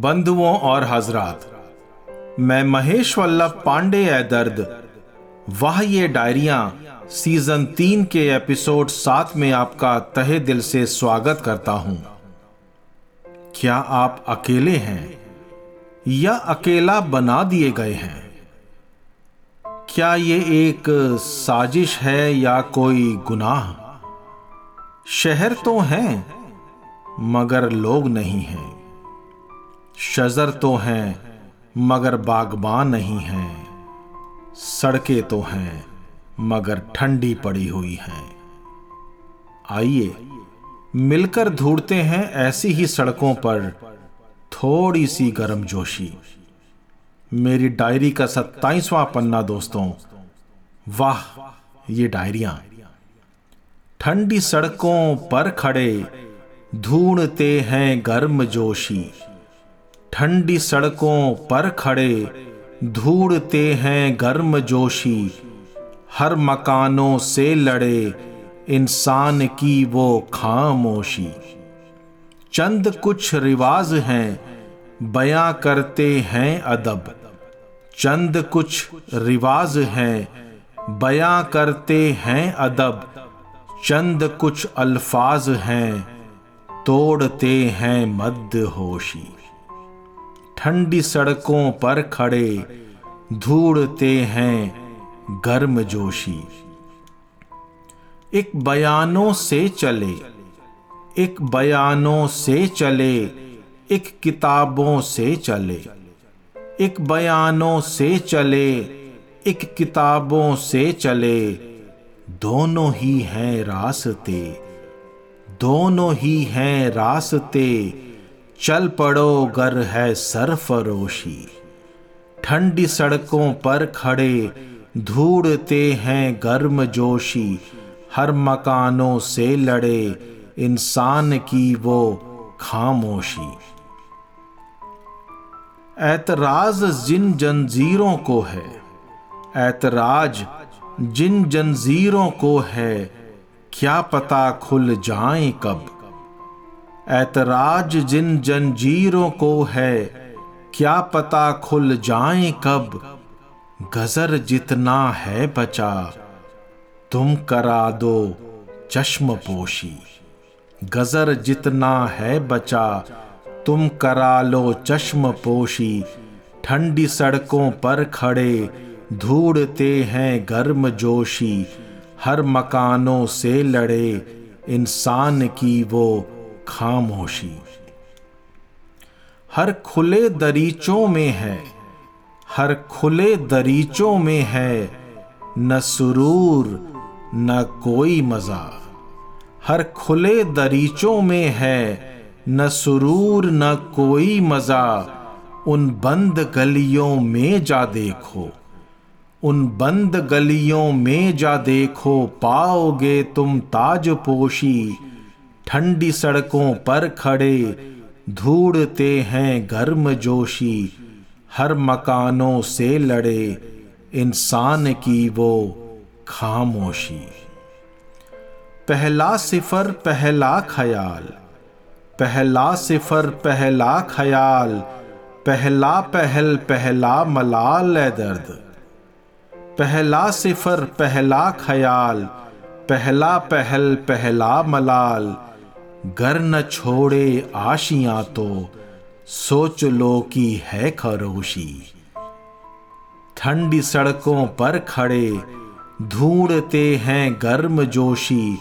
बंधुओं और हजरात, मैं महेश वल्लभ पांडे ए दर्द, वाह ये डायरिया सीज़न तीन के एपिसोड सात में आपका तहे दिल से स्वागत करता हूँ। क्या आप अकेले हैं या अकेला बना दिए गए हैं? क्या ये एक साजिश है या कोई गुनाह? शहर तो हैं, मगर लोग नहीं हैं। शजर तो हैं, मगर बागबान नहीं हैं। सड़कें तो हैं, मगर ठंडी पड़ी हुई हैं। आइए, मिलकर ढूंढते हैं ऐसी ही सड़कों पर थोड़ी सी गर्मजोशी। मेरी डायरी का सत्ताईसवां पन्ना दोस्तों, वाह, ये डायरियाँ। ठंडी सड़कों पर खड़े ढूंढते हैं गर्म जोशी ठंडी सड़कों पर खड़े ढूंढते हैं गर्म जोशी हर मकानों से लड़े इंसान की वो खामोशी। चंद कुछ रिवाज हैं, बयां करते हैं अदब। चंद कुछ रिवाज हैं, बयां करते हैं अदब। चंद कुछ अल्फाज हैं, तोड़ते हैं मद होशी ठंडी सड़कों पर खड़े धूड़ते हैं गर्म जोशी। एक बयानों से चले, एक बयानों से चले, एक किताबों से चले, एक बयानों से चले, एक किताबों से चले। दोनों ही हैं रास्ते, दोनों ही हैं रास्ते। चल पड़ो गर है सरफरोशी। ठंडी सड़कों पर खड़े ढूंढते हैं गर्म जोशी। हर मकानों से लड़े इंसान की वो खामोशी। ऐतराज जिन जंजीरों को है, ऐतराज जिन जंजीरों को है, क्या पता खुल जाए कब? ऐतराज जिन जंजीरों को है, क्या पता खुल जाए कब? गजर जितना है बचा, तुम करा दो चश्म पोशी। गजर जितना है बचा, तुम करा लो चश्म पोशी। ठंडी सड़कों पर खड़े, ढूंढते हैं गर्म जोशी। हर मकानों से लड़े, इंसान की वो खामोशी। हर खुले दरीचों में है, हर खुले दरीचों में है, न सुरूर, न कोई मज़ा। हर खुले दरीचों में है, न सुरूर, न कोई मज़ा। उन बंद गलियों में जा देखो, उन बंद गलियों में जा देखो, पाओगे तुम ताज पोशी ठंडी सड़कों पर खड़े, ढूंढते हैं गर्म जोशी हर मकानों से लड़े, इंसान की वो खामोशी। पहला सिफर, पहला ख्याल, पहला सिफर, पहला ख्याल, पहला पहल, पहला मलाल दर्द। पहला सिफर, पहला ख्याल, पहला पहल, पहला मलाल घर न छोड़े आशियाँ तो सोच लो कि है खरोशी। ठंडी सड़कों पर खड़े, ढूंढते हैं गर्म जोशी।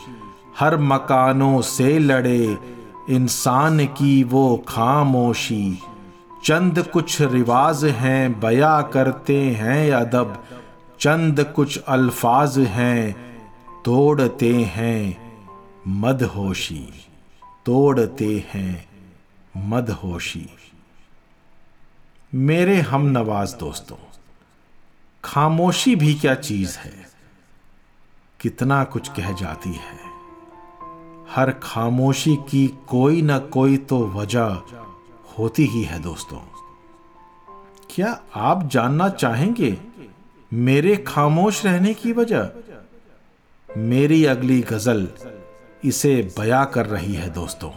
हर मकानों से लड़े, इंसान की वो खामोशी। चंद कुछ रिवाज हैं, बया करते हैं अदब। चंद कुछ अल्फाज हैं, तोड़ते हैं मदहोशी। तोड़ते हैं मदहोशी। मेरे हम नवाज़ दोस्तों, खामोशी भी क्या चीज़ है? कितना कुछ कह जाती है। हर खामोशी की कोई ना कोई तो वजह होती ही है दोस्तों। क्या आप जानना चाहेंगे मेरे खामोश रहने की वजह? मेरी अगली गज़ल इसे बया कर रही है दोस्तों।